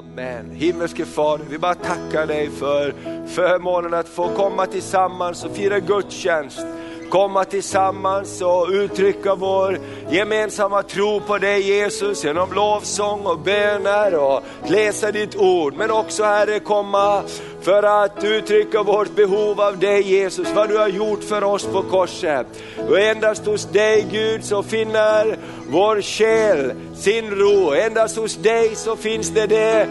Amen. Himmelske Fader, vi bara tackar dig för förmånen att få komma tillsammans och fira gudstjänst komma tillsammans och uttrycka vår gemensamma tro på dig Jesus genom lovsång och böner och läsa ditt ord. Men också Herre komma för att uttrycka vårt behov av dig Jesus, vad du har gjort för oss på korset. Och endast hos dig Gud så finner vår själ sin ro, endast hos dig så finns det det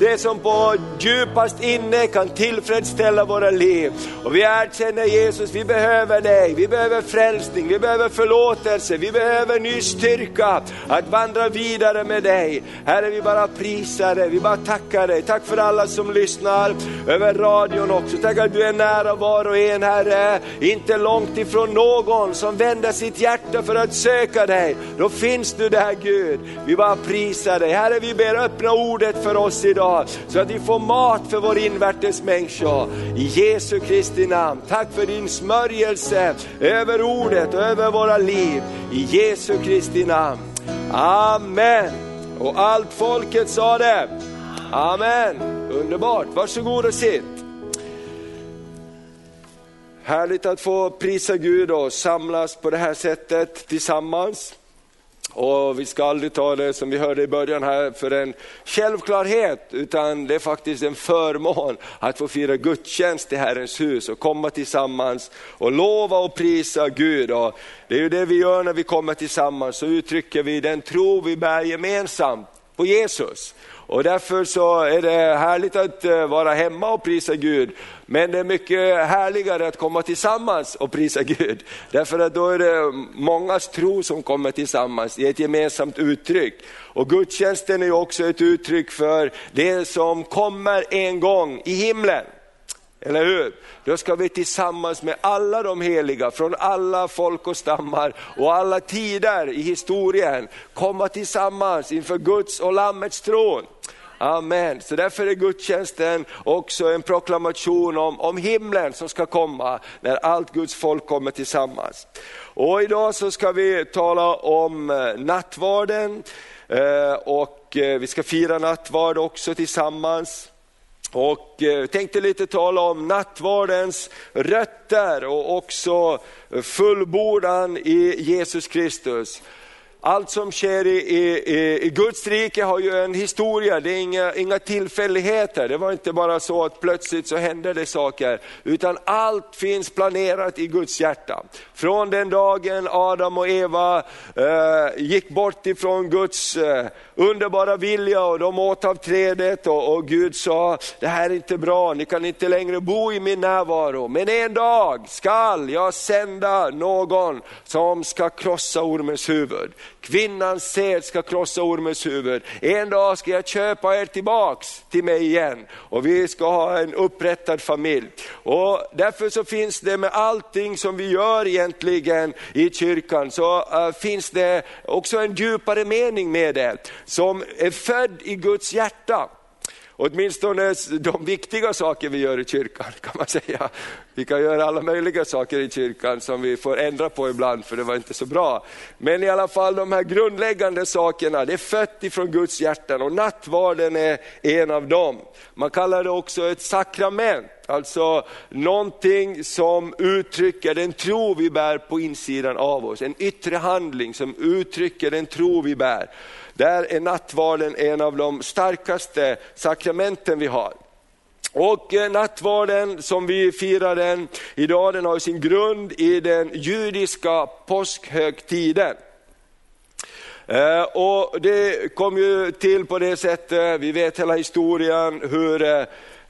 det som på djupast inne kan tillfredsställa våra liv. Och vi erkänner Jesus, vi behöver dig, vi behöver frälsning, vi behöver förlåtelse, vi behöver ny styrka att vandra vidare med dig. Herre, vi bara prisar dig, vi bara tackar dig. Tack för alla som lyssnar över radion också. Tack att du är nära var och en Herre, inte långt ifrån någon som vänder sitt hjärta för att söka dig. Då finns du där Gud. Vi bara prisar dig. Herre, vi ber öppna ordet för oss idag så att vi får mat för vår invärtes människa. I Jesu Kristi namn. Tack för din smörjelse över ordet och över våra liv. I Jesu Kristi namn. Amen. Och allt folket sa det. Amen. Underbart, varsågod och sitt. Härligt att få prisa Gud och samlas på det här sättet tillsammans. Och vi ska aldrig ta det som vi hörde i början här för en självklarhet, utan det är faktiskt en förmån att få fira gudstjänst i Herrens hus och komma tillsammans och lova och prisa Gud. Och det är ju det vi gör när vi kommer tillsammans, så uttrycker vi den tro vi bär gemensamt på Jesus. Och därför så är det härligt att eh, vara hemma och prisa Gud. Men det är mycket härligare att komma tillsammans och prisa Gud. Därför att då är det mångas tro som kommer tillsammans i ett gemensamt uttryck. Och gudstjänsten är också ett uttryck för det som kommer en gång i himlen. Eller hur? Då ska vi tillsammans med alla de heliga från alla folk och stammar och alla tider i historien komma tillsammans inför Guds och Lammets tron. Amen. Så därför är gudstjänsten också en proklamation om, om himlen som ska komma när allt Guds folk kommer tillsammans. Och idag så ska vi tala om eh, nattvarden eh, och eh, vi ska fira nattvard också tillsammans. Och eh, tänkte lite tala om nattvardens rötter och också fullbordan i Jesus Kristus. Allt som sker i, i, i Guds rike har ju en historia, det är inga, inga tillfälligheter. Det var inte bara så att plötsligt så hände det saker, utan allt finns planerat i Guds hjärta. Från den dagen Adam och Eva eh, gick bort ifrån Guds eh, underbara vilja och de åt av trädet och, och Gud sa, det här är inte bra, ni kan inte längre bo i min närvaro. Men en dag skall jag sända någon som ska krossa ormens huvud. Kvinnans sed ska krossa ormens huvud. En dag ska jag köpa er tillbaks till mig igen och vi ska ha en upprättad familj. Och därför så finns det med allting som vi gör egentligen i kyrkan, så uh, finns det också en djupare mening med det, som är född i Guds hjärta. Åtminstone de viktiga saker vi gör i kyrkan kan man säga. Vi kan göra alla möjliga saker i kyrkan som vi får ändra på ibland för det var inte så bra. Men i alla fall de här grundläggande sakerna, det är fött ifrån Guds hjärtan och nattvarden är en av dem. Man kallar det också ett sakrament, alltså någonting som uttrycker den tro vi bär på insidan av oss. En yttre handling som uttrycker den tro vi bär. Där är nattvarden en av de starkaste sakramenten vi har. Och eh, nattvarden som vi firar den idag, den har sin grund i den judiska påskhögtiden. Eh, och det kom ju till på det sättet, vi vet hela historien hur eh,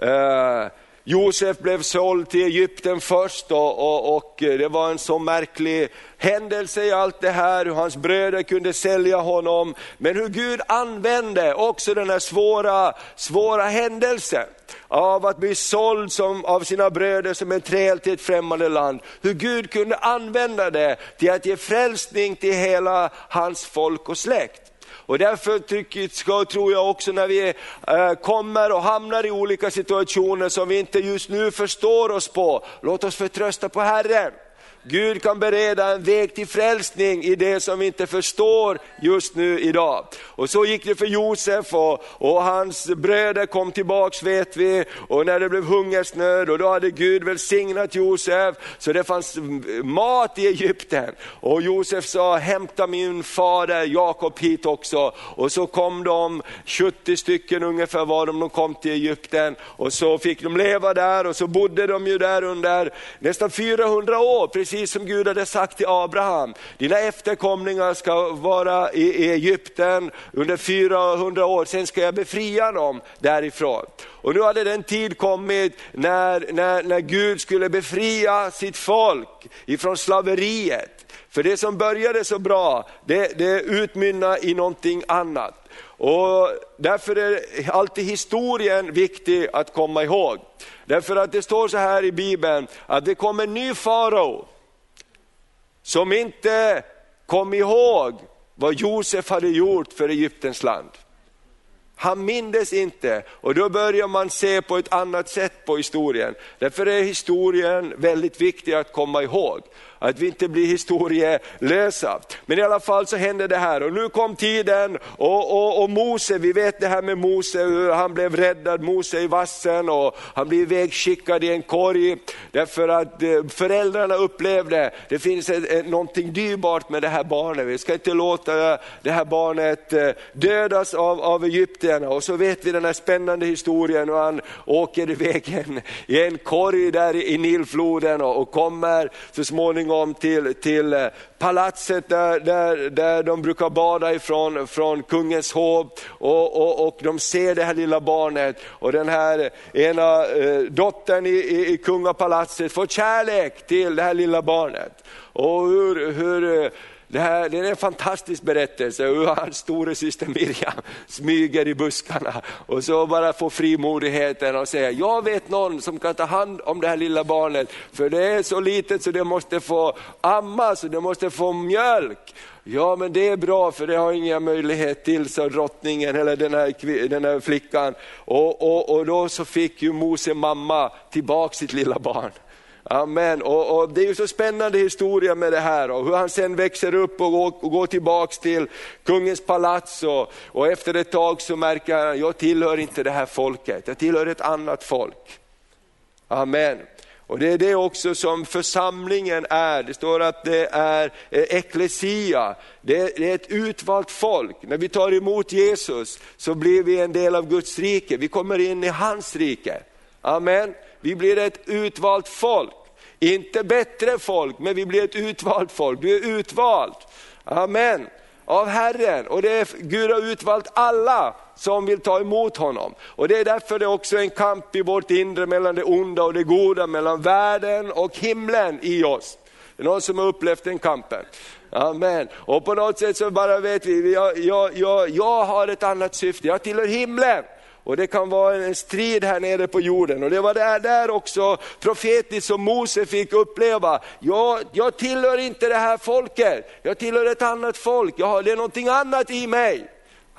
eh Josef blev såld till Egypten först och, och, och, det var en så märklig händelse i allt det här, hur hans bröder kunde sälja honom. Men hur Gud använde också den här svåra, svåra händelsen av att bli såld som, av sina bröder som en träl till ett främmande land. Hur Gud kunde använda det till att ge frälsning till hela hans folk och släkt. Och därför tycker, ska, tror jag också när vi eh, kommer och hamnar i olika situationer som vi inte just nu förstår oss på, låt oss förtrösta på Herren. Gud kan bereda en väg till frälsning i det som vi inte förstår just nu idag. Och så gick det för Josef och, och hans bröder kom tillbaks vet vi, och när det blev hungersnöd och då hade Gud välsignat Josef, så det fanns mat i Egypten. Och Josef sa, hämta min fader Jakob hit också. Och så kom de, 70 stycken ungefär var de, de kom till Egypten och så fick de leva där och så bodde de ju där under nästan 400 år, precis som Gud hade sagt till Abraham. Dina efterkomlingar ska vara i Egypten under 400 år, sen ska jag befria dem därifrån. Och nu hade den tid kommit när, när, när Gud skulle befria sitt folk ifrån slaveriet. För det som började så bra, det, det utmynnar i någonting annat. Och därför är alltid historien viktig att komma ihåg. Därför att det står så här i Bibeln, att det kom en ny farao, som inte kom ihåg vad Josef hade gjort för Egyptens land. Han mindes inte och då börjar man se på ett annat sätt på historien. Därför är historien väldigt viktig att komma ihåg att vi inte blir historielösa. Men i alla fall så hände det här och nu kom tiden och, och, och Mose, vi vet det här med Mose, hur han blev räddad, Mose i vassen och han blev ivägskickad i en korg därför att eh, föräldrarna upplevde, det finns ett, någonting dyrbart med det här barnet, vi ska inte låta det här barnet eh, dödas av, av egyptierna. Och så vet vi den här spännande historien och han åker iväg i en korg där i Nilfloden och, och kommer så småningom småningom till, till eh, palatset där, där, där de brukar bada ifrån, från kungens hov och, och, och de ser det här lilla barnet och den här ena eh, dottern i, i, i kungapalatset får kärlek till det här lilla barnet. Och hur, hur eh, det, här, det är en fantastisk berättelse hur hans storasyster Miriam smyger i buskarna och så bara får frimodigheten och säger, jag vet någon som kan ta hand om det här lilla barnet, för det är så litet så det måste få ammas och det måste få mjölk. Ja men det är bra för det har inga möjlighet till, sa drottningen eller den här, den här flickan. Och, och, och då så fick ju Mose mamma tillbaka sitt lilla barn. Amen. Och, och, Det är ju så spännande historia med det här och hur han sen växer upp och går, och går tillbaks till kungens palats och, och efter ett tag så märker han, jag tillhör inte det här folket, jag tillhör ett annat folk. Amen. Och Det är det också som församlingen är. Det står att det är eh, eklesia, det är ett utvalt folk. När vi tar emot Jesus så blir vi en del av Guds rike, vi kommer in i hans rike. Amen. Vi blir ett utvalt folk. Inte bättre folk, men vi blir ett utvalt folk. Du är utvald. Amen. Av Herren. Och det är, Gud har utvalt alla som vill ta emot honom. Och Det är därför det är också en kamp i vårt inre mellan det onda och det goda, mellan världen och himlen i oss. Det är någon som har upplevt den kampen. Amen. Och på något sätt så bara vet vi, jag, jag, jag, jag har ett annat syfte, jag tillhör himlen. Och det kan vara en strid här nere på jorden. Och det var där, där också profetiskt som Mose fick uppleva. Jag, jag tillhör inte det här folket, jag tillhör ett annat folk, jag har, det är någonting annat i mig.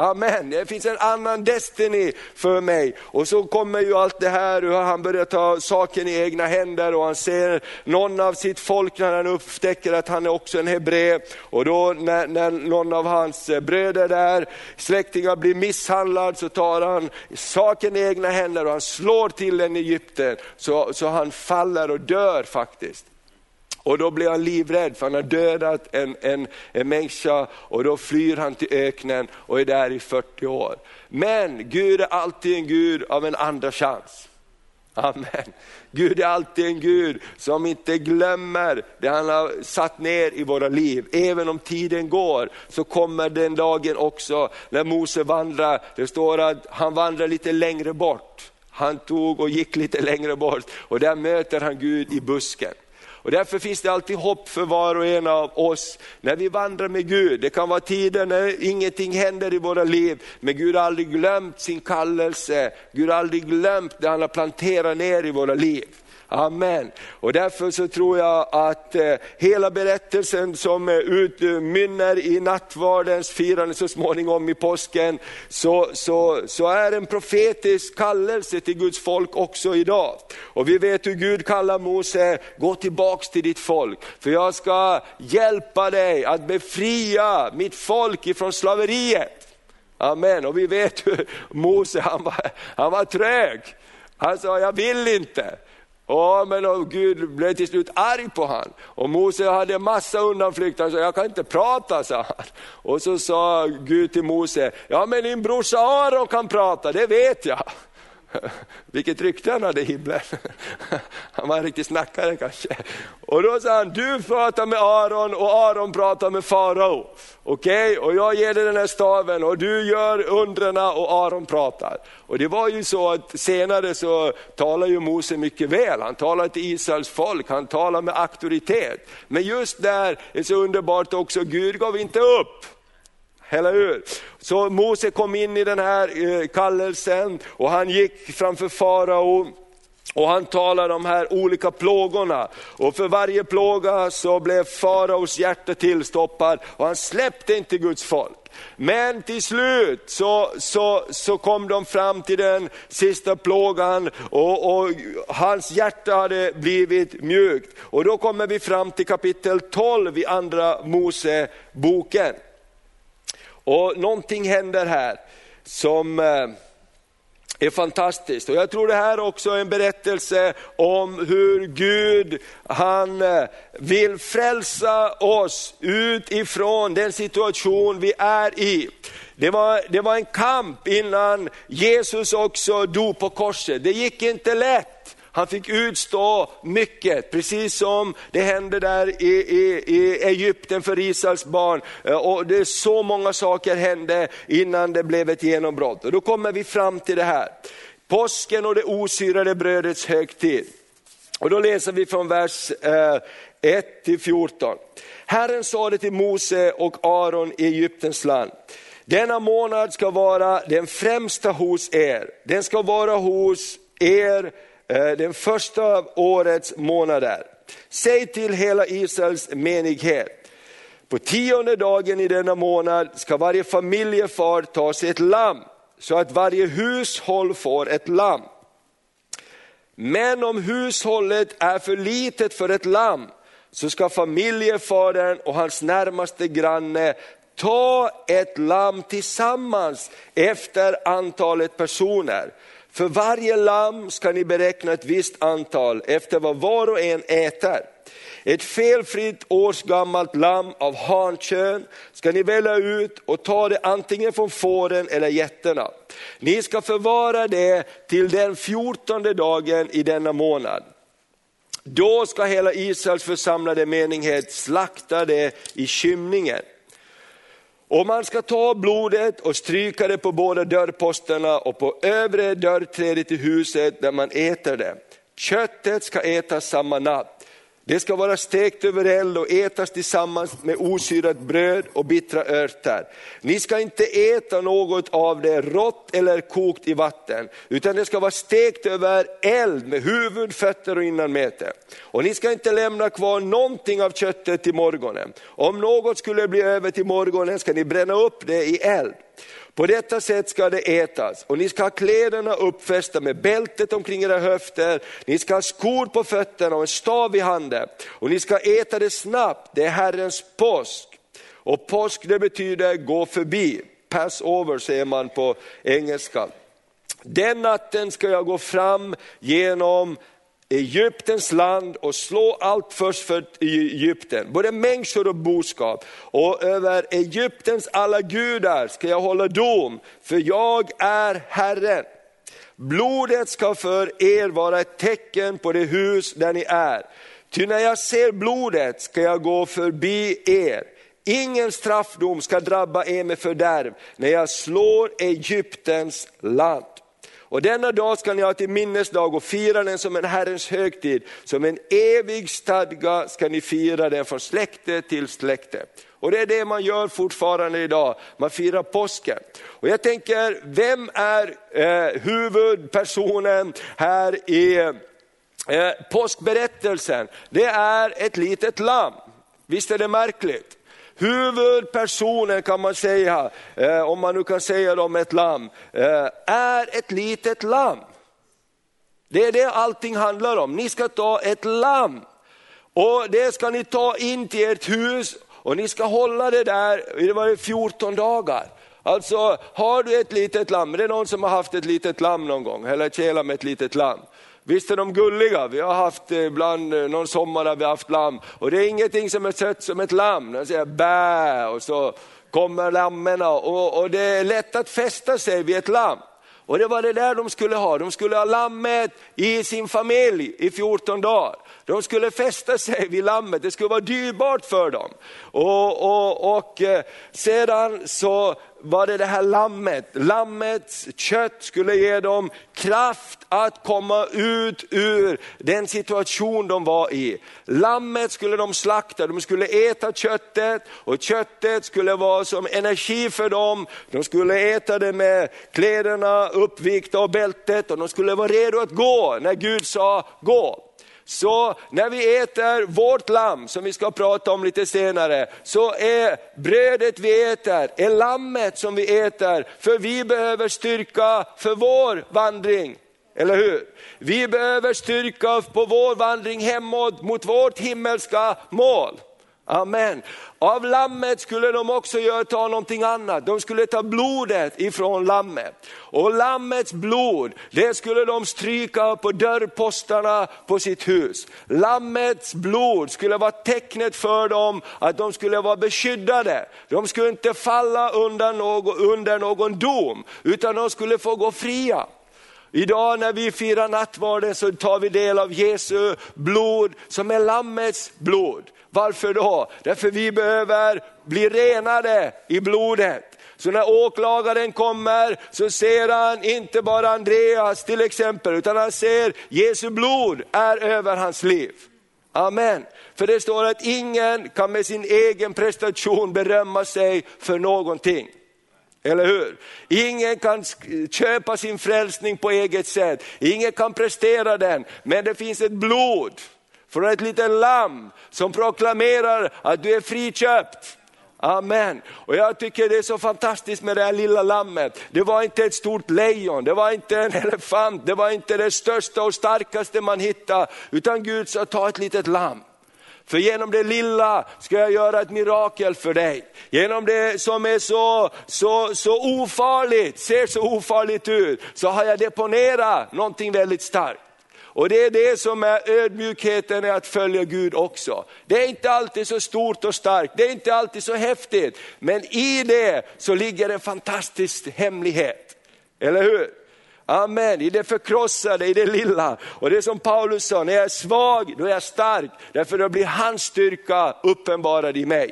Amen, det finns en annan destiny för mig. Och så kommer ju allt det här, hur han börjar ta saken i egna händer och han ser någon av sitt folk när han upptäcker att han är också en Hebre. Och då när, när någon av hans bröder där, släktingar blir misshandlad så tar han saken i egna händer och han slår till en Egypten så, så han faller och dör faktiskt. Och då blir han livrädd för han har dödat en, en, en människa och då flyr han till öknen och är där i 40 år. Men Gud är alltid en Gud av en andra chans. Amen. Gud är alltid en Gud som inte glömmer det han har satt ner i våra liv. Även om tiden går så kommer den dagen också när Mose vandrar, det står att han vandrar lite längre bort. Han tog och gick lite längre bort och där möter han Gud i busken. Och därför finns det alltid hopp för var och en av oss när vi vandrar med Gud. Det kan vara tider när ingenting händer i våra liv, men Gud har aldrig glömt sin kallelse. Gud har aldrig glömt det han har planterat ner i våra liv. Amen. Och därför så tror jag att eh, hela berättelsen som eh, utmynnar i nattvardens firande så småningom i påsken, så, så, så är en profetisk kallelse till Guds folk också idag. Och vi vet hur Gud kallar Mose, gå tillbaks till ditt folk, för jag ska hjälpa dig att befria mitt folk ifrån slaveriet. Amen, och vi vet hur Mose, han var, han var trög. Han sa, jag vill inte. Ja, men och Gud blev till slut arg på honom. Och Mose hade massa undanflykter, han sa, jag kan inte prata, sa han. Och så sa Gud till Mose, ja men din brorsa Aron kan prata, det vet jag. Vilket rykte han hade i himlen. Han var en riktig snackare kanske. Och då sa han, du pratar med Aron och Aron pratar med farao. Okej, okay? och jag ger dig den här staven och du gör undrena och Aron pratar. Och det var ju så att senare så talar ju Mose mycket väl, han talar till Israels folk, han talar med auktoritet. Men just där är så underbart också, Gud gav inte upp. Eller hur? Så Mose kom in i den här eh, kallelsen och han gick framför farao och han talade om de här olika plågorna. Och för varje plåga så blev faraos hjärta tillstoppad och han släppte inte Guds folk. Men till slut så, så, så kom de fram till den sista plågan och, och, hans hjärta hade blivit mjukt. Och då kommer vi fram till kapitel 12 i andra Moseboken. Och någonting händer här som eh, är fantastiskt. Och jag tror det här också är en berättelse om hur Gud, han eh, vill frälsa oss utifrån den situation vi är i. Det var, det var en kamp innan Jesus också dog på korset. Det gick inte lätt. Han fick utstå mycket, precis som det hände där i, i, i Egypten för Israels barn. Eh, och det är så många saker hände innan det blev ett genombrott. Och då kommer vi fram till det här. Påsken och det osyrade brödets högtid. Och då läser vi från vers eh, 1 till 14. Herren sade till Mose och Aron i Egyptens land. Denna månad ska vara den främsta hos er. Den ska vara hos er Eh, den första av årets månader. Säg till hela Israels menighet, på tionde dagen i denna månad ska varje familjefar ta sig ett lamm, så att varje hushåll får ett lamm. Men om hushållet är för litet för ett lamm, så ska familjefadern och hans närmaste granne ta ett lamm tillsammans efter antalet personer. För varje lamm ska ni beräkna ett visst antal efter vad var och en äter. Ett felfritt årsgammalt lamm av hankön ska ni välja ut och ta det antingen från fåren eller getterna. Ni ska förvara det till den fjortonde dagen i denna månad. Då ska hela Israels församlade menighet slakta det i skymningen. Och man ska ta blodet och stryka det på båda dörrposterna och på övre dörrträdet i huset där man äter det. Köttet ska ätas samma natt. Det ska vara stekt över eld och ätas tillsammans med osyrat bröd och bittra örter. Ni ska inte äta något av det rått eller kokt i vatten, utan det ska vara stekt över eld med huvud, fötter och innanmäte. Och ni ska inte lämna kvar någonting av köttet till morgonen. Om något skulle bli över till morgonen ska ni bränna upp det i eld. På detta sätt ska det ätas och ni ska ha kläderna uppfästa med bältet omkring era höfter, ni ska ha skor på fötterna och en stav i handen och ni ska äta det snabbt, det är Herrens påsk. Och påsk det betyder gå förbi, pass over säger man på engelska. Den natten ska jag gå fram genom Egyptens land och slå allt först för Egypten, både människor och boskap. Och över Egyptens alla gudar ska jag hålla dom, för jag är Herren. Blodet ska för er vara ett tecken på det hus där ni är. Ty när jag ser blodet ska jag gå förbi er. Ingen straffdom ska drabba er med fördärv när jag slår Egyptens land. Och denna dag ska ni ha till minnesdag och fira den som en Herrens högtid. Som en evig stadga ska ni fira den från släkte till släkte. Och det är det man gör fortfarande idag, man firar påsken. Och jag tänker, vem är eh, huvudpersonen här i eh, påskberättelsen, det är ett litet lamm. Visst är det märkligt? Huvudpersonen kan man säga, eh, om man nu kan säga det om ett lamm, eh, är ett litet lamm. Det är det allting handlar om. Ni ska ta ett lamm och det ska ni ta in till ert hus och ni ska hålla det där, det var 14 dagar. Alltså har du ett litet lamm, det är någon som har haft ett litet lamm någon gång, eller kela med ett litet lamm. Visst är de gulliga, vi har haft eh, ibland eh, någon sommar där vi har haft lamm och det är ingenting som är sött som ett lamm. De säger bä och så kommer lammen och, och det är lätt att fästa sig vid ett lamm. Och det var det där de skulle ha, de skulle ha lammet i sin familj i 14 dagar. De skulle fästa sig vid lammet, det skulle vara dyrbart för dem. Och, och, och eh, sedan så var det det här lammet, lammets kött skulle ge dem kraft att komma ut ur den situation de var i. Lammet skulle de slakta, de skulle äta köttet och köttet skulle vara som energi för dem. De skulle äta det med kläderna uppvikta och bältet och de skulle vara redo att gå när Gud sa gå. Så när vi äter vårt lamm, som vi ska prata om lite senare, så är brödet vi äter, är lammet som vi äter, för vi behöver styrka för vår vandring. Eller hur? Vi behöver styrka på vår vandring hemåt mot vårt himmelska mål. Amen. Av lammet skulle de också göra, ta någonting annat. De skulle ta blodet ifrån lammet. Och lammets blod, det skulle de stryka på dörrpostarna på sitt hus. Lammets blod skulle vara tecknet för dem att de skulle vara beskyddade. De skulle inte falla under någon, under någon dom, utan de skulle få gå fria. Idag när vi firar nattvarden så tar vi del av Jesu blod som är Lammets blod. Varför då? Därför vi behöver bli renade i blodet. Så när åklagaren kommer så ser han inte bara Andreas till exempel, utan han ser Jesu blod är över hans liv. Amen. För det står att ingen kan med sin egen prestation berömma sig för någonting. Eller hur? Ingen kan köpa sin frälsning på eget sätt, ingen kan prestera den, men det finns ett blod från ett litet lamm som proklamerar att du är friköpt. Amen. Och jag tycker det är så fantastiskt med det här lilla lammet. Det var inte ett stort lejon, det var inte en elefant, det var inte det största och starkaste man hittade, utan Gud sa ta ett litet lamm. För genom det lilla ska jag göra ett mirakel för dig. Genom det som är så, så, så ofarligt, ser så ofarligt ut, så har jag deponerat någonting väldigt starkt. Och det är det som är ödmjukheten i att följa Gud också. Det är inte alltid så stort och starkt, det är inte alltid så häftigt, men i det så ligger en fantastisk hemlighet. Eller hur? Amen, i det förkrossade, i det lilla. Och det är som Paulus sa, när jag är svag, då är jag stark. Därför då blir hans styrka uppenbarad i mig.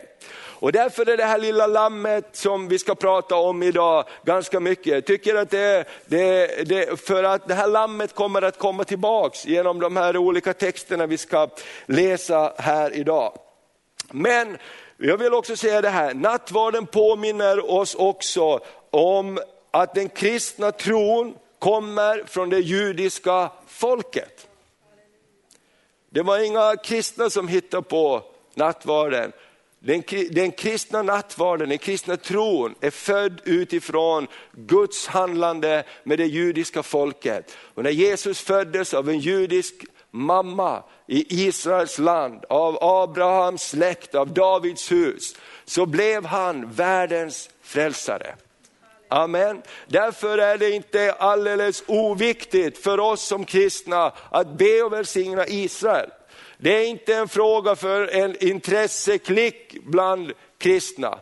Och därför är det här lilla lammet som vi ska prata om idag ganska mycket. Jag tycker att det, det, det, för att det här lammet kommer att komma tillbaks genom de här olika texterna vi ska läsa här idag. Men jag vill också säga det här, nattvarden påminner oss också om att den kristna tron kommer från det judiska folket. Det var inga kristna som hittade på nattvarden. Den, den kristna nattvarden, den kristna tron är född utifrån Guds handlande med det judiska folket. Och när Jesus föddes av en judisk mamma i Israels land, av Abrahams släkt, av Davids hus, så blev han världens frälsare. Amen. Därför är det inte alldeles oviktigt för oss som kristna att be och välsigna Israel. Det är inte en fråga för en intresseklick bland kristna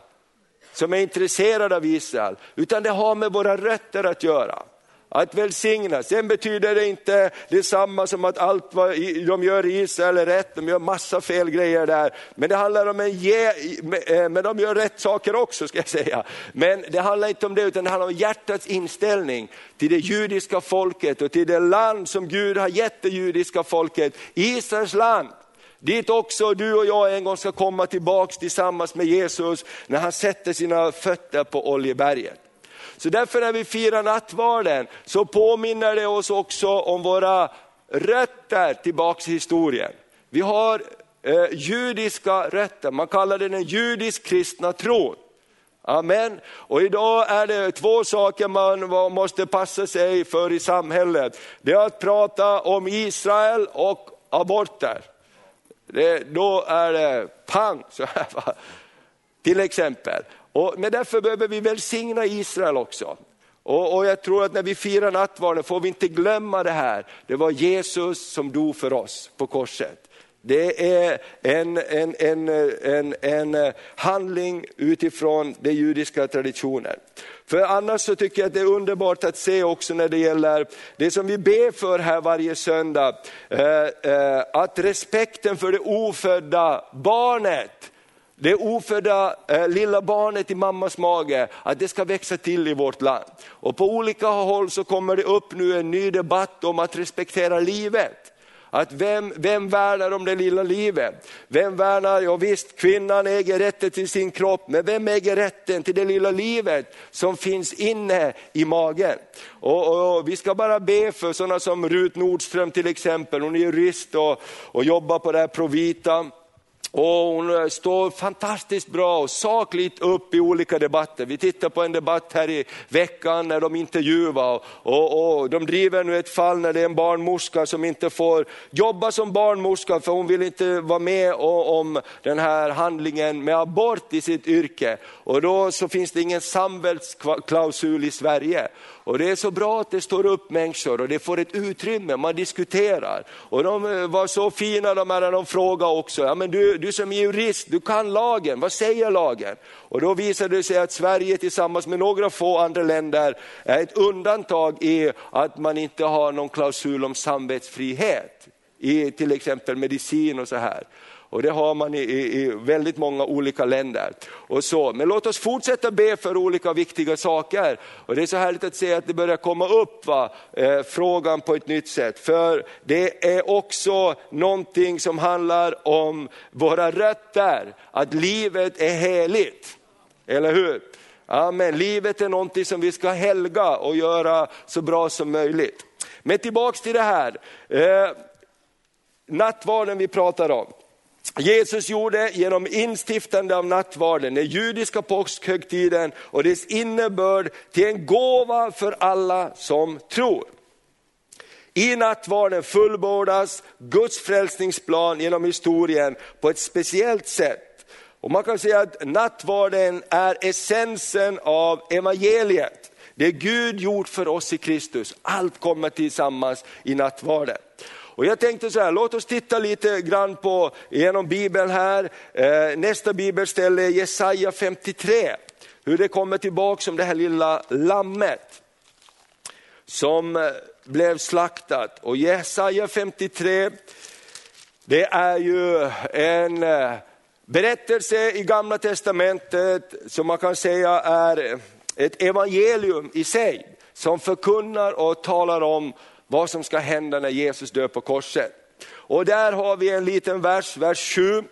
som är intresserade av Israel, utan det har med våra rötter att göra att välsigna. Sen betyder det inte detsamma som att allt vad de gör i Israel är rätt, de gör massa fel grejer där. Men det handlar om en ge, eh, men de gör rätt saker också ska jag säga. Men det handlar inte om det utan det handlar om hjärtats inställning till det judiska folket och till det land som Gud har gett det judiska folket, Israels land. Dit också du och jag en gång ska komma tillbaks tillsammans med Jesus när han sätter sina fötter på Oljeberget. Så därför när vi firar nattvarden så påminner det oss också om våra rötter tillbaks i historien. Vi har eh, judiska rötter, man kallar det den judisk-kristna tron. Amen. Och idag är det två saker man måste passa sig för i samhället. Det är att prata om Israel och aborter. Det, då är det pang, så här, till exempel. Och, men därför behöver vi välsigna Israel också. Och, och, jag tror att när vi firar nattvarden får vi inte glömma det här. Det var Jesus som dog för oss på korset. Det är en, en, en, en, en handling utifrån den judiska traditionen. För annars så tycker jag att det är underbart att se också när det gäller det som vi ber för här varje söndag, eh, eh, att respekten för det ofödda barnet, det ofödda eh, lilla barnet i mammas mage, att det ska växa till i vårt land. Och på olika håll så kommer det upp nu en ny debatt om att respektera livet. Att vem, vem värnar om det lilla livet? Vem värnar, ja visst kvinnan äger rätten till sin kropp, men vem äger rätten till det lilla livet som finns inne i magen? Och, och, och vi ska bara be för sådana som Rut Nordström till exempel, hon är jurist och, och jobbar på det här Provita. Och hon eh, står fantastiskt bra och sakligt upp i olika debatter. Vi tittar på en debatt här i veckan när de intervjuar och, och de driver nu ett fall när det är en barnmorska som inte får jobba som barnmorska för hon vill inte vara med om den här handlingen med abort i sitt yrke. Och då så finns det ingen samvetsklausul i Sverige. Och det är så bra att det står upp människor och det får ett utrymme, man diskuterar. Och de eh, var så fina de här när de frågade också, ja, men du, du som är jurist, du kan lagen, vad säger lagen? Och då visade det sig att Sverige tillsammans med några få andra länder är ett undantag i att man inte har någon klausul om samvetsfrihet i till exempel medicin och så här. Och det har man i, i, i, väldigt många olika länder. Och så. Men låt oss fortsätta be för olika viktiga saker. Och Det är så härligt att se att det börjar komma upp va? Eh, frågan på ett nytt sätt. För det är också någonting som handlar om våra rötter, att livet är heligt. Eller hur? Amen. Livet är någonting som vi ska helga och göra så bra som möjligt. Men tillbaks till det här, eh, nattvarden vi pratar om. Jesus gjorde genom instiftande av nattvarden, den judiska påskhögtiden och dess innebörd till en gåva för alla som tror. I nattvarden fullbordas Guds frälsningsplan genom historien på ett speciellt sätt. Och man kan säga att nattvarden är essensen av evangeliet. Det Gud gjort för oss i Kristus, allt kommer tillsammans i nattvarden. Och jag tänkte så här, låt oss titta lite grann på, genom Bibeln här, eh, nästa bibelställe är Jesaja 53. Hur det kommer tillbaka som det här lilla lammet som eh, blev slaktat. Och Jesaja 53, det är ju en eh, berättelse i gamla testamentet som man kan säga är ett evangelium i sig, som förkunnar och talar om vad som ska hända när Jesus dör på korset. Och där har vi en liten vers, vers 7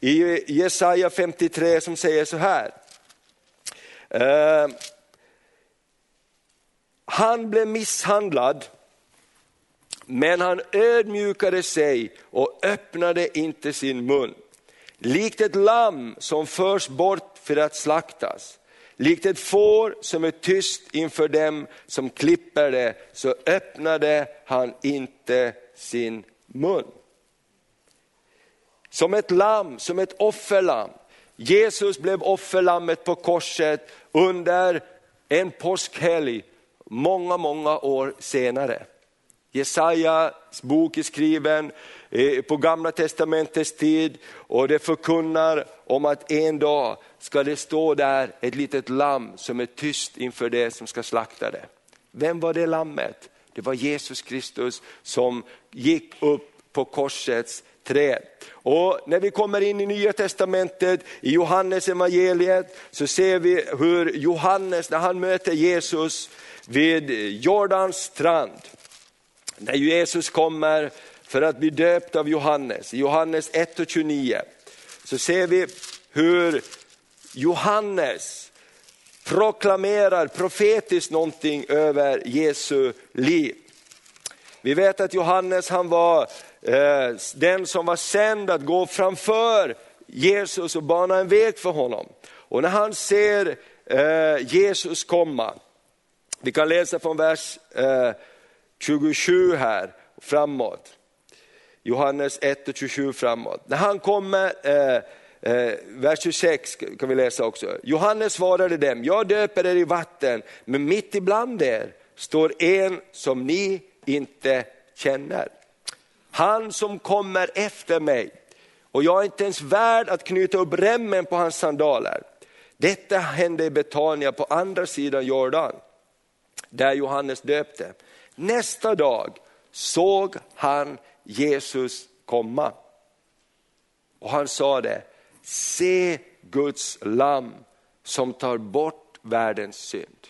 i Jesaja 53 som säger så här. Uh, han blev misshandlad, men han ödmjukade sig och öppnade inte sin mun. Likt ett lamm som förs bort för att slaktas Likt ett får som är tyst inför dem som klipper det, så öppnade han inte sin mun. Som ett lamm, som ett offerlamm. Jesus blev offerlammet på korset under en påskhelg många, många år senare. Jesajas bok är skriven eh, på gamla testamentets tid och det förkunnar om att en dag ska det stå där ett litet lamm som är tyst inför det som ska slakta det. Vem var det lammet? Det var Jesus Kristus som gick upp på korsets träd. Och när vi kommer in i nya testamentet, i Johannes evangeliet så ser vi hur Johannes, när han möter Jesus vid Jordans strand, när Jesus kommer för att bli döpt av Johannes, i Johannes 1 och 29, så ser vi hur Johannes proklamerar profetiskt någonting över Jesu liv. Vi vet att Johannes han var eh, den som var sänd att gå framför Jesus och bana en väg för honom. Och när han ser eh, Jesus komma, vi kan läsa från vers eh, 27 här framåt. Johannes 1 och 27 framåt. När han kommer, eh, Eh, vers 26 kan vi läsa också. Johannes svarade dem, jag döper er i vatten, men mitt ibland er står en som ni inte känner. Han som kommer efter mig och jag är inte ens värd att knyta upp remmen på hans sandaler. Detta hände i Betania på andra sidan Jordan, där Johannes döpte. Nästa dag såg han Jesus komma. Och han sa det, se Guds lamm som tar bort världens synd.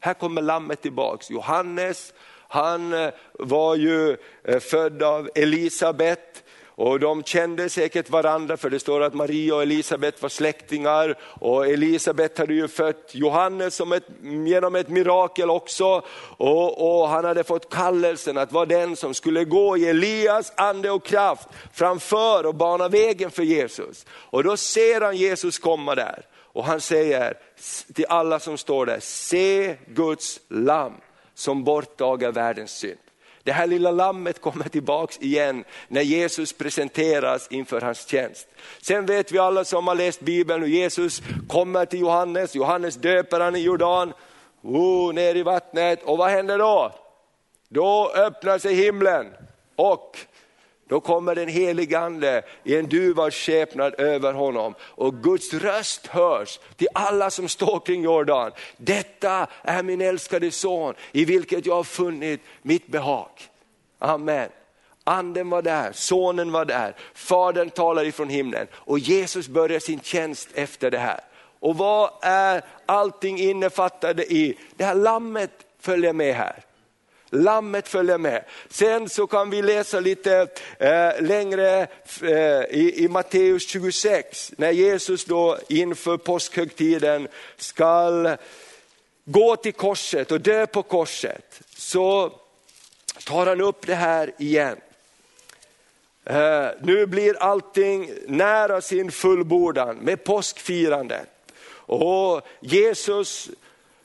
Här kommer lammet tillbaks. Johannes, han eh, var ju eh, född av Elisabet och de kände säkert varandra för det står att Maria och Elisabet var släktingar och Elisabet hade ju fött Johannes som ett, genom ett mirakel också och, och, han hade fått kallelsen att vara den som skulle gå i Elias ande och kraft framför och bana vägen för Jesus. Och då ser han Jesus komma där och han säger till alla som står där, se Guds lamm som borttagar världens synd. Det här lilla lammet kommer tillbaks igen när Jesus presenteras inför hans tjänst. Sen vet vi alla som har läst Bibeln hur Jesus kommer till Johannes, Johannes döper han i Jordan, oh, ner i vattnet och vad händer då? Då öppnar sig himlen och då kommer den helige ande i en duvars skepnad över honom och Guds röst hörs till alla som står kring Jordan. Detta är min älskade son i vilket jag har funnit mitt behag. Amen. Anden var där, sonen var där, fadern talar ifrån himlen och Jesus börjar sin tjänst efter det här. Och vad är allting innefattade i? Det här lammet följer med här. Lammet följer med. Sen så kan vi läsa lite eh, längre eh, i, i Matteus 26, när Jesus då inför påskhögtiden ska gå till korset och dö på korset. Så tar han upp det här igen. Eh, nu blir allting nära sin fullbordan med påskfirandet. Och Jesus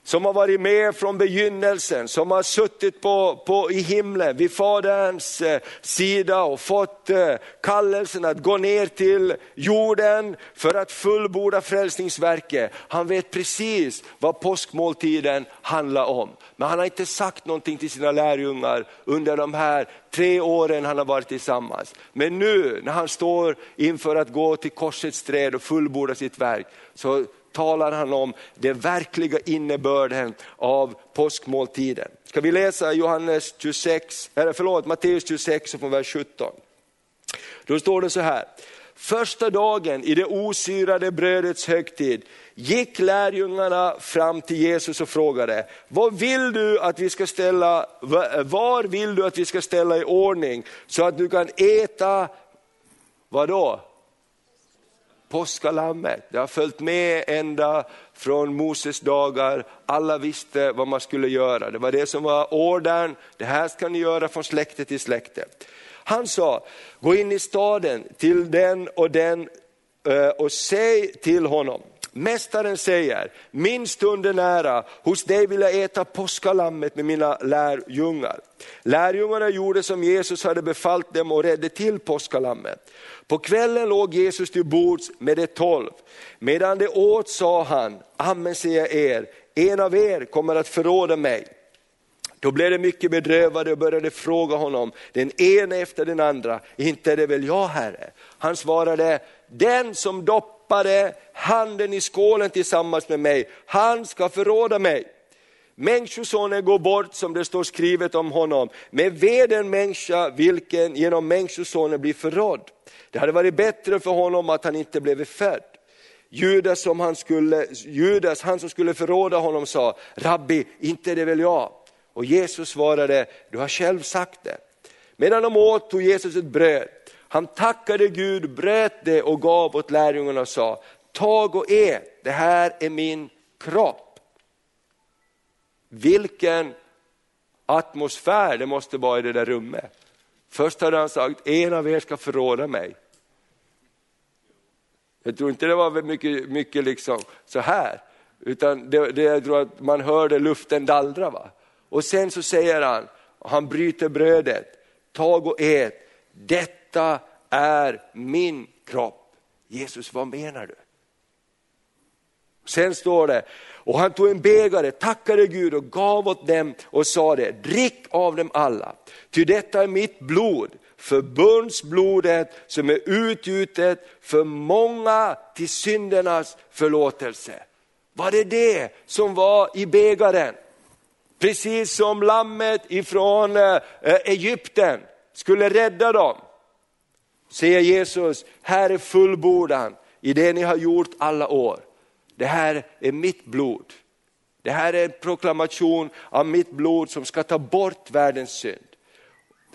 som har varit med från begynnelsen, som har suttit på, på, i himlen vid Faderns eh, sida och fått eh, kallelsen att gå ner till jorden för att fullborda frälsningsverket. Han vet precis vad påskmåltiden handlar om. Men han har inte sagt någonting till sina lärjungar under de här tre åren han har varit tillsammans. Men nu när han står inför att gå till korsets träd och fullborda sitt verk, så talar han om den verkliga innebörden av påskmåltiden. Ska vi läsa Johannes 26, eller förlåt, Matteus 26 från vers 17. Då står det så här, första dagen i det osyrade brödets högtid gick lärjungarna fram till Jesus och frågade, vad vill du att vi ska ställa, var vill du att vi ska ställa i ordning så att du kan äta, vadå? Påskalammet. Det har följt med ända från Moses dagar. Alla visste vad man skulle göra. Det var det som var ordern. Det här ska ni göra från släkte till släkte. Han sa, gå in i staden till den och den eh, och säg till honom, Mästaren säger, min stund är nära, hos dig vill jag äta påskalammet med mina lärjungar. Lärjungarna gjorde som Jesus hade befallt dem och redde till påskalammet. På kvällen låg Jesus till bords med de tolv. Medan de åt sa han, amen säger jag er, en av er kommer att förråda mig. Då blev de mycket bedrövade och började fråga honom, den ene efter den andra, inte är det väl jag Herre? Han svarade, den som doppade handen i skålen tillsammans med mig, han ska förråda mig. Människosonen går bort som det står skrivet om honom, med ved den människa vilken genom människosonen blir förrådd. Det hade varit bättre för honom att han inte blev född. Judas, som han, skulle, Judas, han som skulle förråda honom sa, Rabbi, inte är det väl jag? Och Jesus svarade, du har själv sagt det. Medan de åt tog Jesus ett bröd, han tackade Gud, bröt det och gav åt lärjungarna och sa, tag och ät, det här är min kropp. Vilken atmosfär det måste vara i det där rummet. Först hade han sagt, en av er ska förråda mig. Jag tror inte det var mycket, mycket liksom så här, utan det, det, jag tror att man hörde luften dallra. Va? Och sen så säger han, han bryter brödet, tag och ät, detta är min kropp. Jesus, vad menar du? Sen står det, och han tog en bägare, tackade Gud och gav åt dem och sa det, drick av dem alla, ty detta är mitt blod, förbundsblodet som är utgjutet för många till syndernas förlåtelse. Var det det som var i bägaren? Precis som lammet ifrån eh, Egypten skulle rädda dem. Säger Jesus, här är fullbordan i det ni har gjort alla år. Det här är mitt blod. Det här är en proklamation av mitt blod som ska ta bort världens synd.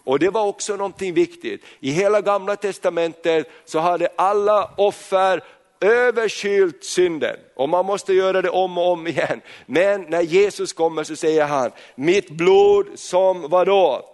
Och det var också någonting viktigt. I hela gamla testamentet så hade alla offer överskylt synden och man måste göra det om och om igen. Men när Jesus kommer så säger han, mitt blod som vadå?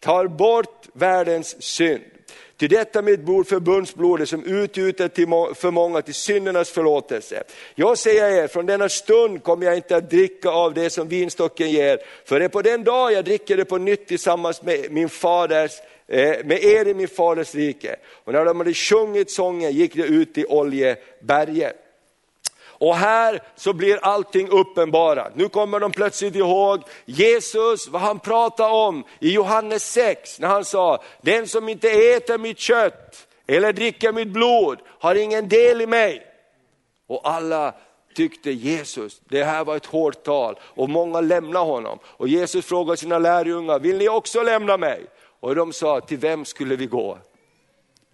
Tar bort världens synd. Till detta mitt blod förbundsblodet som utgjutet för många till syndernas förlåtelse. Jag säger er, från denna stund kommer jag inte att dricka av det som vinstocken ger, för det är på den dag jag dricker det på nytt tillsammans med min faders eh, med er i min faders rike. Och när de hade sjungit sången gick de ut i Oljeberget. Och här så blir allting uppenbarat. Nu kommer de plötsligt ihåg Jesus, vad han pratade om i Johannes 6, när han sa, den som inte äter mitt kött eller dricker mitt blod har ingen del i mig. Och alla tyckte Jesus, det här var ett hårt tal och många lämnade honom. Och Jesus frågade sina lärjungar, vill ni också lämna mig? Och de sa, till vem skulle vi gå?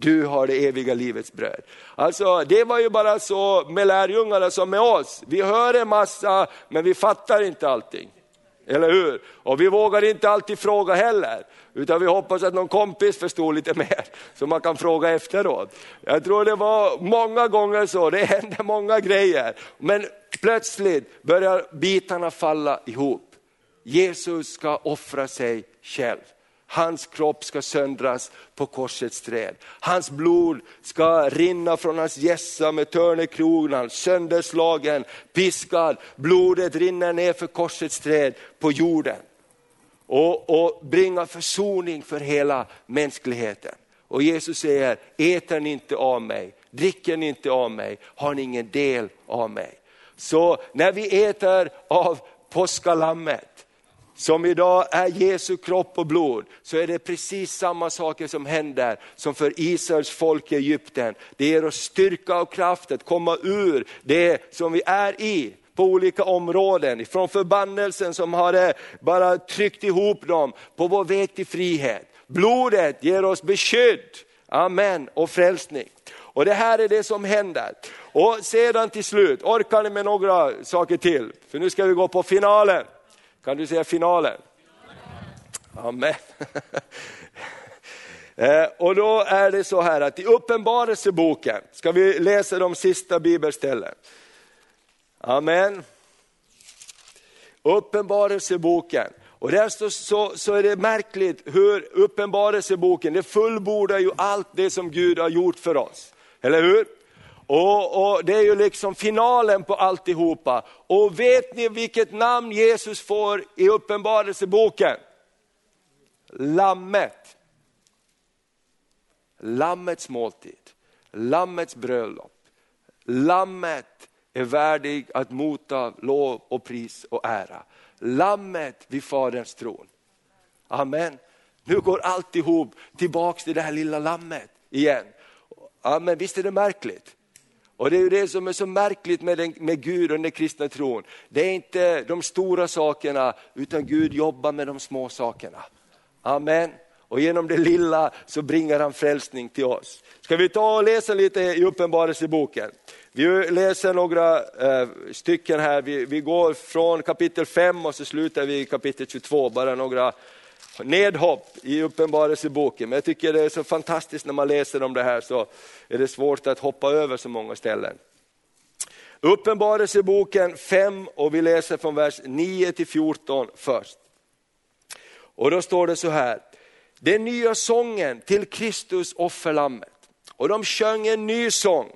Du har det eviga livets bröd. Alltså det var ju bara så med lärjungarna som med oss. Vi hör en massa men vi fattar inte allting. Eller hur? Och vi vågar inte alltid fråga heller. Utan vi hoppas att någon kompis förstår lite mer, så man kan fråga efteråt. Jag tror det var många gånger så, det hände många grejer. Men plötsligt börjar bitarna falla ihop. Jesus ska offra sig själv. Hans kropp ska söndras på korsets träd. Hans blod ska rinna från hans gässa med törnekronan, sönderslagen, piskad. Blodet rinner ner för korsets träd på jorden. Och, och bringa försoning för hela mänskligheten. Och Jesus säger, äter ni inte av mig, dricker ni inte av mig, har ni ingen del av mig. Så när vi äter av påskalammet, som idag är Jesu kropp och blod, så är det precis samma saker som händer som för Israels folk i Egypten. Det ger oss styrka och kraft att komma ur det som vi är i på olika områden, från förbannelsen som har bara tryckt ihop dem på vår väg till frihet. Blodet ger oss beskydd, amen, och frälsning. Och det här är det som händer. Och sedan till slut, orkar ni med några saker till? För nu ska vi gå på finalen. Kan du säga finalen? Amen. Eh, och då är det så här att i Uppenbarelseboken ska vi läsa de sista bibelställen. Amen. Uppenbarelseboken. Och där så, så, så, är det märkligt hur Uppenbarelseboken, det fullbordar ju allt det som Gud har gjort för oss. Eller hur? Och, och, Det är ju liksom finalen på alltihopa. Och vet ni vilket namn Jesus får i Uppenbarelseboken? Lammet. Lammets måltid, Lammets bröllop. Lammet är värdig att motta lov och pris och ära. Lammet vid Faderns tron. Amen. Nu går alltihop tillbaks till det här lilla lammet igen. Amen. Visst är det märkligt? Och det är ju det som är så märkligt med, den, med Gud och den kristna tron. Det är inte de stora sakerna, utan Gud jobbar med de små sakerna. Amen. Och genom det lilla så bringar han frälsning till oss. Ska vi ta och läsa lite i Uppenbarelseboken? Vi läser några eh, stycken här, vi, vi går från kapitel 5 och så slutar vi i kapitel 22, bara några nedhopp i Uppenbarelseboken. Men jag tycker det är så fantastiskt när man läser om det här så är det svårt att hoppa över så många ställen. Uppenbarelseboken 5 och vi läser från vers 9 till 14 först. Och då står det så här, den nya sången till Kristus offerlammet. Och de sjöng en ny sång.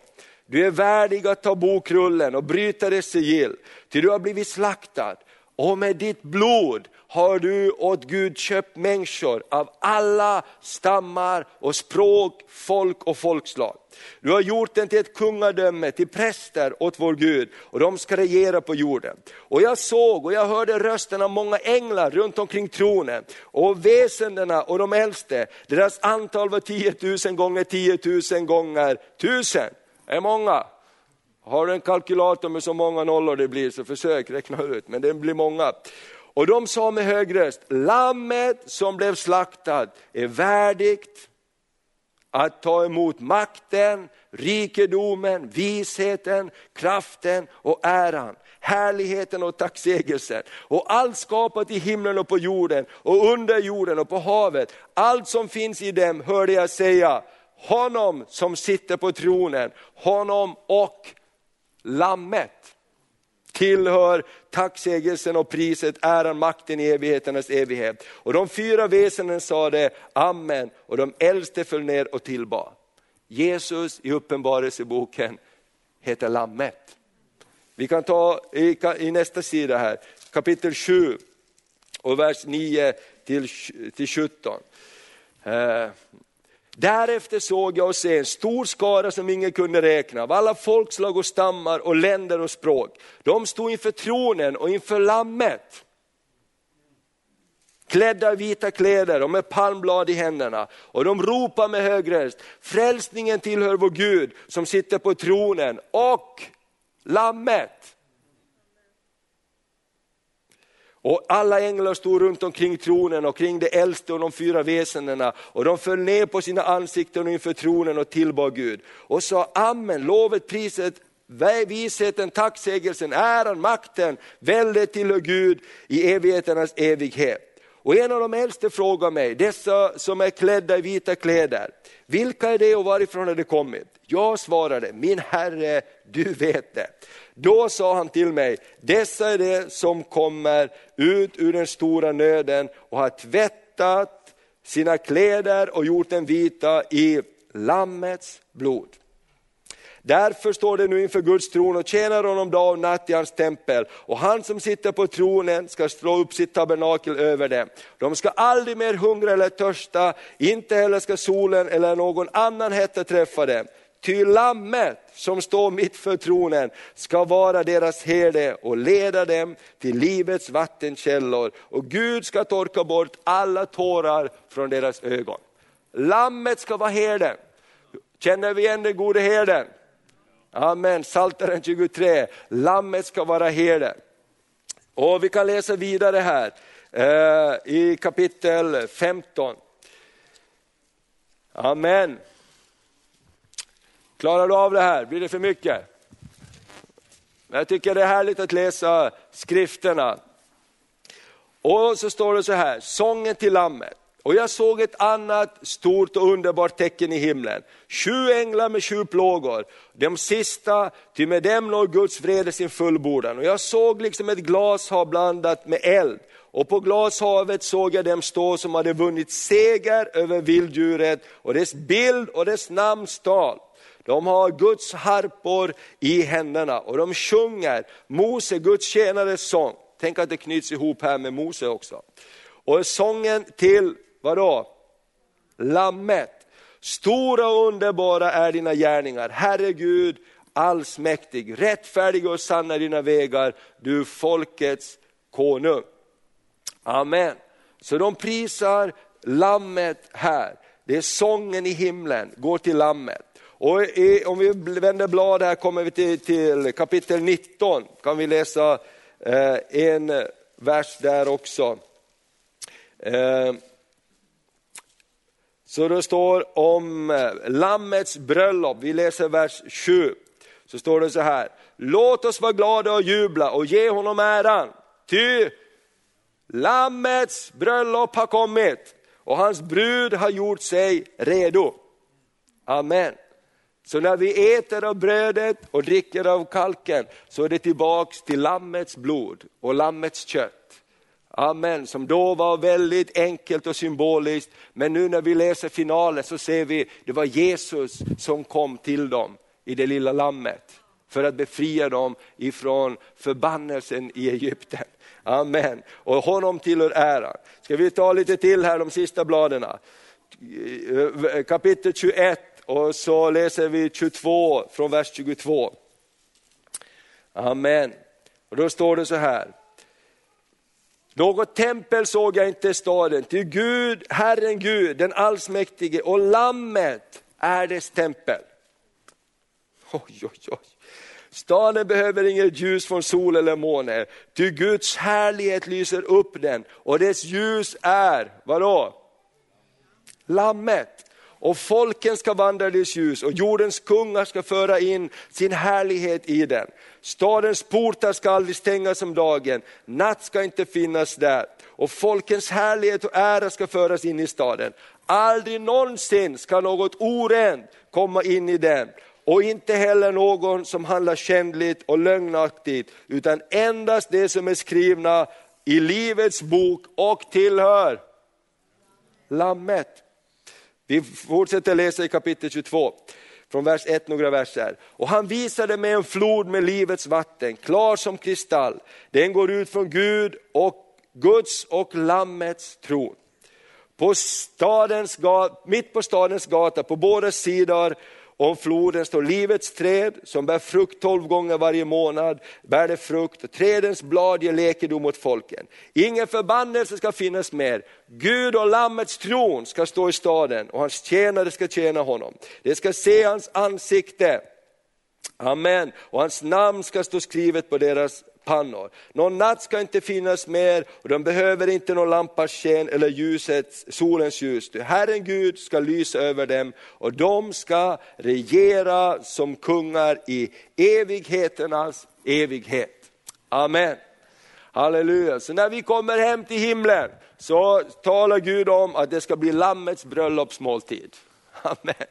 Du är värdig att ta bokrullen och bryta dess sigill, ty du har blivit slaktad och med ditt blod har du åt Gud köpt människor av alla stammar och språk, folk och folkslag. Du har gjort den till ett kungadöme, till präster åt vår Gud och de ska regera på jorden. Och jag såg och jag hörde rösten av många änglar runt omkring tronen och väsendena och de äldste, deras antal var 10 000 gånger 10 000 gånger 1000. Det är många. Har du en kalkylator med så många nollor det blir så försök räkna ut, men det blir många. Och de sa med hög röst, lammet som blev slaktat, är värdigt att ta emot makten, rikedomen, visheten, kraften och äran, härligheten och tacksägelsen. Och allt skapat i himlen och på jorden och under jorden och på havet, allt som finns i dem hörde jag säga, honom som sitter på tronen, honom och lammet tillhör tacksägelsen och priset, äran, makten i evigheternas evighet. Och de fyra väsenen sade amen och de äldste föll ner och tillbad. Jesus i uppenbarelseboken heter lammet. Vi kan ta i, i nästa sida här, kapitel 7 och vers 9 till, till 17. Därefter såg jag och se en stor skara som ingen kunde räkna, av alla folkslag och stammar och länder och språk. De stod inför tronen och inför lammet. Klädda i vita kläder och med palmblad i händerna. Och de ropar med hög röst, frälsningen tillhör vår Gud som sitter på tronen och lammet. Och alla änglar stod runt omkring tronen och kring det äldste och de fyra väsendena och de föll ner på sina ansikten inför tronen och tillbad Gud och sa amen, lovet, priset, visheten, tacksägelsen, äran, makten, väldet tillhör Gud i evigheternas evighet. Och en av de äldste frågade mig, dessa som är klädda i vita kläder, vilka är det och varifrån har de kommit? Jag svarade, min Herre, du vet det. Då sa han till mig, dessa är det som kommer ut ur den stora nöden och har tvättat sina kläder och gjort dem vita i Lammets blod. Därför står det nu inför Guds tron och tjänar honom dag och natt i hans tempel. Och han som sitter på tronen ska slå upp sitt tabernakel över dem. De ska aldrig mer hungra eller törsta, inte heller ska solen eller någon annan hetta träffa dem. Ty lammet som står mitt för tronen ska vara deras herde och leda dem till livets vattenkällor. Och Gud ska torka bort alla tårar från deras ögon. Lammet ska vara herden. Känner vi igen den gode herden? Amen, Psaltaren 23, lammet ska vara herden. Och vi kan läsa vidare här eh, i kapitel 15. Amen. Klarar du av det här? Blir det för mycket? Jag tycker det är härligt att läsa skrifterna. Och så står det så här, sången till lammet. Och jag såg ett annat stort och underbart tecken i himlen. Sju änglar med sju plågor. De sista, ty med dem når Guds vrede sin fullbordan. Och jag såg liksom ett glashav blandat med eld. Och på glashavet såg jag dem stå som hade vunnit seger över vilddjuret och dess bild och dess namnstal. De har Guds harpor i händerna och de sjunger Mose, Guds tjänares sång. Tänk att det knyts ihop här med Mose också. Och sången till, vadå? Lammet. Stora och underbara är dina gärningar, Herre Gud allsmäktig, rättfärdig och sanna dina vägar, du folkets konung. Amen. Så de prisar lammet här. Det är sången i himlen, går till lammet. Och i, om vi vänder blad här kommer vi till, till kapitel 19, kan vi läsa eh, en vers där också. Eh, så det står om eh, Lammets bröllop, vi läser vers 7. Så står det så här, låt oss vara glada och jubla och ge honom äran. Ty Lammets bröllop har kommit och hans brud har gjort sig redo. Amen. Så när vi äter av brödet och dricker av kalken så är det tillbaks till lammets blod och lammets kött. Amen, som då var väldigt enkelt och symboliskt. Men nu när vi läser finalen så ser vi, det var Jesus som kom till dem i det lilla lammet för att befria dem ifrån förbannelsen i Egypten. Amen. Och honom tillhör äran. Ska vi ta lite till här de sista bladen. Kapitel 21 och så läser vi 22 från vers 22. Amen. Och då står det så här. Något tempel såg jag inte i staden, till Gud, Herren Gud, den allsmäktige och lammet är dess tempel. Oj, oj, oj. Staden behöver inget ljus från sol eller måne, ty Guds härlighet lyser upp den och dess ljus är, vadå? Lammet. Och folken ska vandra i dess ljus och jordens kungar ska föra in sin härlighet i den. Stadens portar ska aldrig stängas om dagen, natt ska inte finnas där. Och folkens härlighet och ära ska föras in i staden. Aldrig någonsin ska något orent komma in i den och inte heller någon som handlar kändligt och lögnaktigt, utan endast det som är skrivna i Livets bok och tillhör Lammet. Vi fortsätter läsa i kapitel 22, från vers 1 några verser. Och han visade mig en flod med livets vatten, klar som kristall. Den går ut från Gud och Guds och Lammets tron. På stadens, mitt på stadens gata, på båda sidor om floden står livets träd som bär frukt tolv gånger varje månad, bär det frukt och trädens blad ger läkedom åt folken. Ingen förbannelse ska finnas mer. Gud och Lammets tron ska stå i staden och hans tjänare ska tjäna honom. De ska se hans ansikte. Amen. Och hans namn ska stå skrivet på deras pannor. Någon natt ska inte finnas mer och de behöver inte någon lampas sken eller ljuset, solens ljus. Herren Gud ska lysa över dem och de ska regera som kungar i evigheternas evighet. Amen. Halleluja. Så när vi kommer hem till himlen så talar Gud om att det ska bli Lammets bröllopsmåltid. Amen.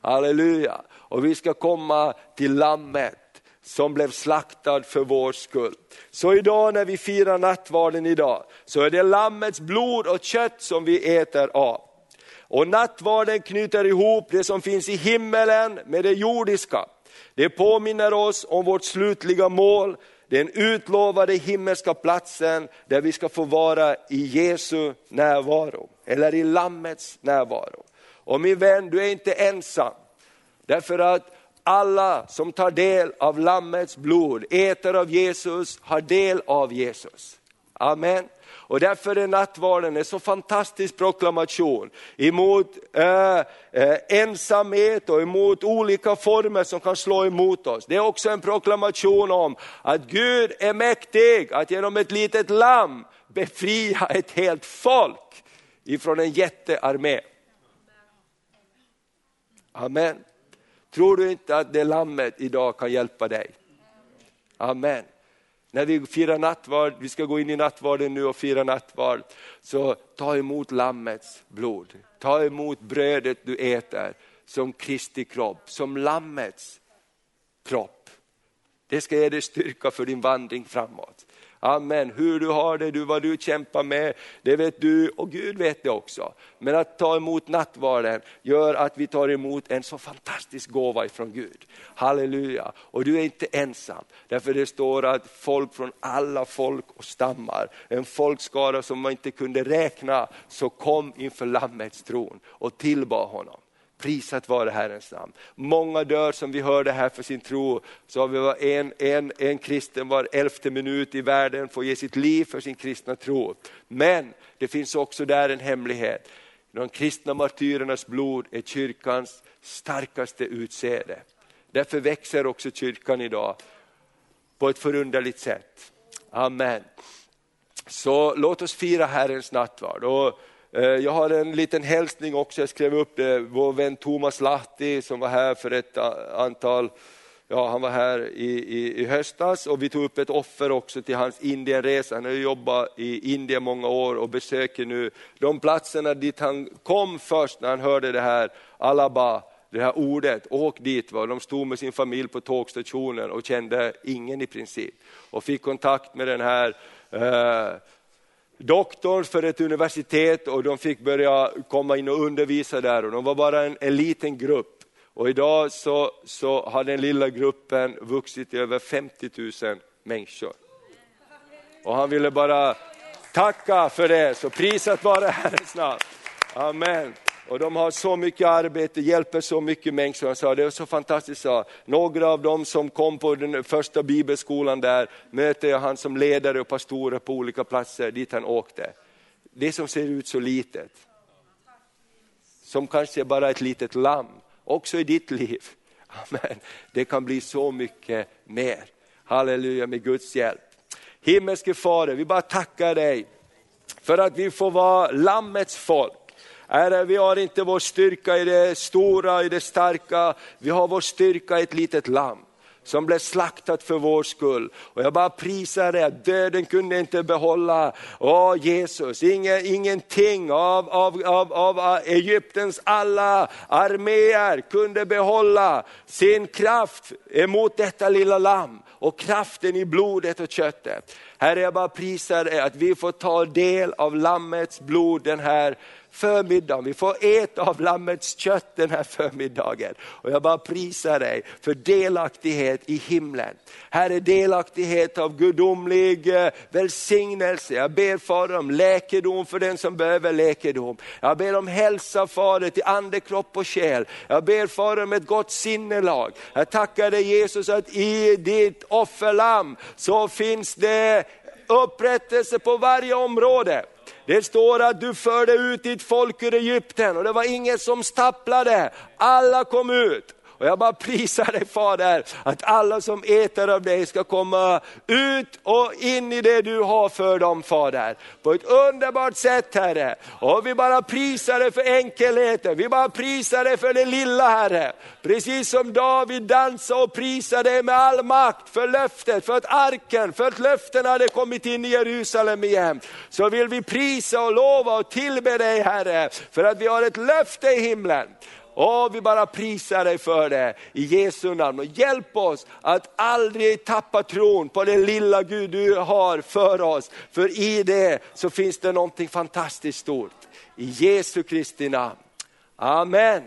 Halleluja. Och vi ska komma till Lammet som blev slaktad för vår skull. Så idag när vi firar nattvarden idag, så är det Lammets blod och kött som vi äter av. Och nattvarden knyter ihop det som finns i himmelen med det jordiska. Det påminner oss om vårt slutliga mål, den utlovade himmelska platsen där vi ska få vara i Jesu närvaro, eller i Lammets närvaro. Och min vän, du är inte ensam. Därför att alla som tar del av Lammets blod, äter av Jesus, har del av Jesus. Amen. Och därför är nattvarden en så fantastisk proklamation emot eh, eh, ensamhet och emot olika former som kan slå emot oss. Det är också en proklamation om att Gud är mäktig att genom ett litet lamm befria ett helt folk ifrån en jättearmé. Amen. Tror du inte att det lammet idag kan hjälpa dig? Amen. När vi firar nattvard, vi ska gå in i nattvarden nu och fira nattvard, så ta emot lammets blod. Ta emot brödet du äter som Kristi kropp, som lammets kropp. Det ska ge dig styrka för din vandring framåt. Amen. Hur du har det, du, vad du kämpar med, det vet du och Gud vet det också. Men att ta emot nattvarden gör att vi tar emot en så fantastisk gåva ifrån Gud. Halleluja. Och du är inte ensam, därför det står att folk från alla folk och stammar, en folkskara som man inte kunde räkna, så kom inför Lammets tron och tillbad honom. Prisat vare Herrens namn. Många dör som vi hörde här för sin tro. Så har vi en, en, en kristen var elfte minut i världen får ge sitt liv för sin kristna tro. Men det finns också där en hemlighet. De kristna martyrernas blod är kyrkans starkaste utsäde. Därför växer också kyrkan idag på ett förunderligt sätt. Amen. Så låt oss fira Herrens nattvard. Och Eh, jag har en liten hälsning också, jag skrev upp det, vår vän Thomas Lahti som var här för ett eh, antal Ja, han var här i, i, i, höstas och vi tog upp ett offer också till hans Indienresa. Han har jobbat i Indien många år och besöker nu de platserna dit han kom först när han hörde det här Alaba, det här ordet, åk dit. Va? De stod med sin familj på tågstationen och kände ingen i princip. Och fick kontakt med den här eh, doktor för ett universitet och de fick börja komma in och undervisa där och de var bara en, en liten grupp. Och idag så, så har den lilla gruppen vuxit till över 50 000 människor. Och han ville bara tacka för det, så prisat vare Herrens namn. Amen. Och de har så mycket arbete, hjälper så mycket människor. Han sa, det är så fantastiskt. Sa. Några av dem som kom på den första bibelskolan där, möter jag han som ledare och pastorer på olika platser dit han åkte. Det som ser ut så litet, som kanske är bara ett litet lamm, också i ditt liv. Amen. Det kan bli så mycket mer. Halleluja med Guds hjälp. Himmelske Fader, vi bara tackar dig för att vi får vara Lammets folk. Herre, vi har inte vår styrka i det stora, i det starka, vi har vår styrka i ett litet lamm som blev slaktat för vår skull. Och jag bara prisar dig att döden kunde inte behålla, åh Jesus, Inge, ingenting av, av, av, av Egyptens alla arméer kunde behålla sin kraft emot detta lilla lamm och kraften i blodet och köttet. Herre jag bara prisar dig att vi får ta del av lammets blod den här förmiddagen. Vi får äta av Lammets kött den här förmiddagen. Och jag bara prisar dig för delaktighet i himlen. Här är delaktighet av gudomlig eh, välsignelse. Jag ber Fader om läkedom för den som behöver läkedom. Jag ber om hälsa Fader till ande, kropp och själ. Jag ber Fader om ett gott sinnelag. Jag tackar dig Jesus att i ditt offerlamm så finns det upprättelse på varje område. Det står att du förde ut ditt folk ur Egypten och det var ingen som stapplade, alla kom ut. Och jag bara prisar dig Fader, att alla som äter av dig ska komma ut och in i det du har för dem Fader. På ett underbart sätt Herre. Och vi bara prisar dig för enkelheten, vi bara prisar dig för det lilla Herre. Precis som David dansade och prisade dig med all makt för löftet, för att arken, för att löften hade kommit in i Jerusalem igen. Så vill vi prisa och lova och tillbe dig Herre, för att vi har ett löfte i himlen. Åh, vi bara prisar dig för det i Jesu namn. Och hjälp oss att aldrig tappa tron på det lilla Gud du har för oss. För i det så finns det någonting fantastiskt stort. I Jesu Kristi namn. Amen.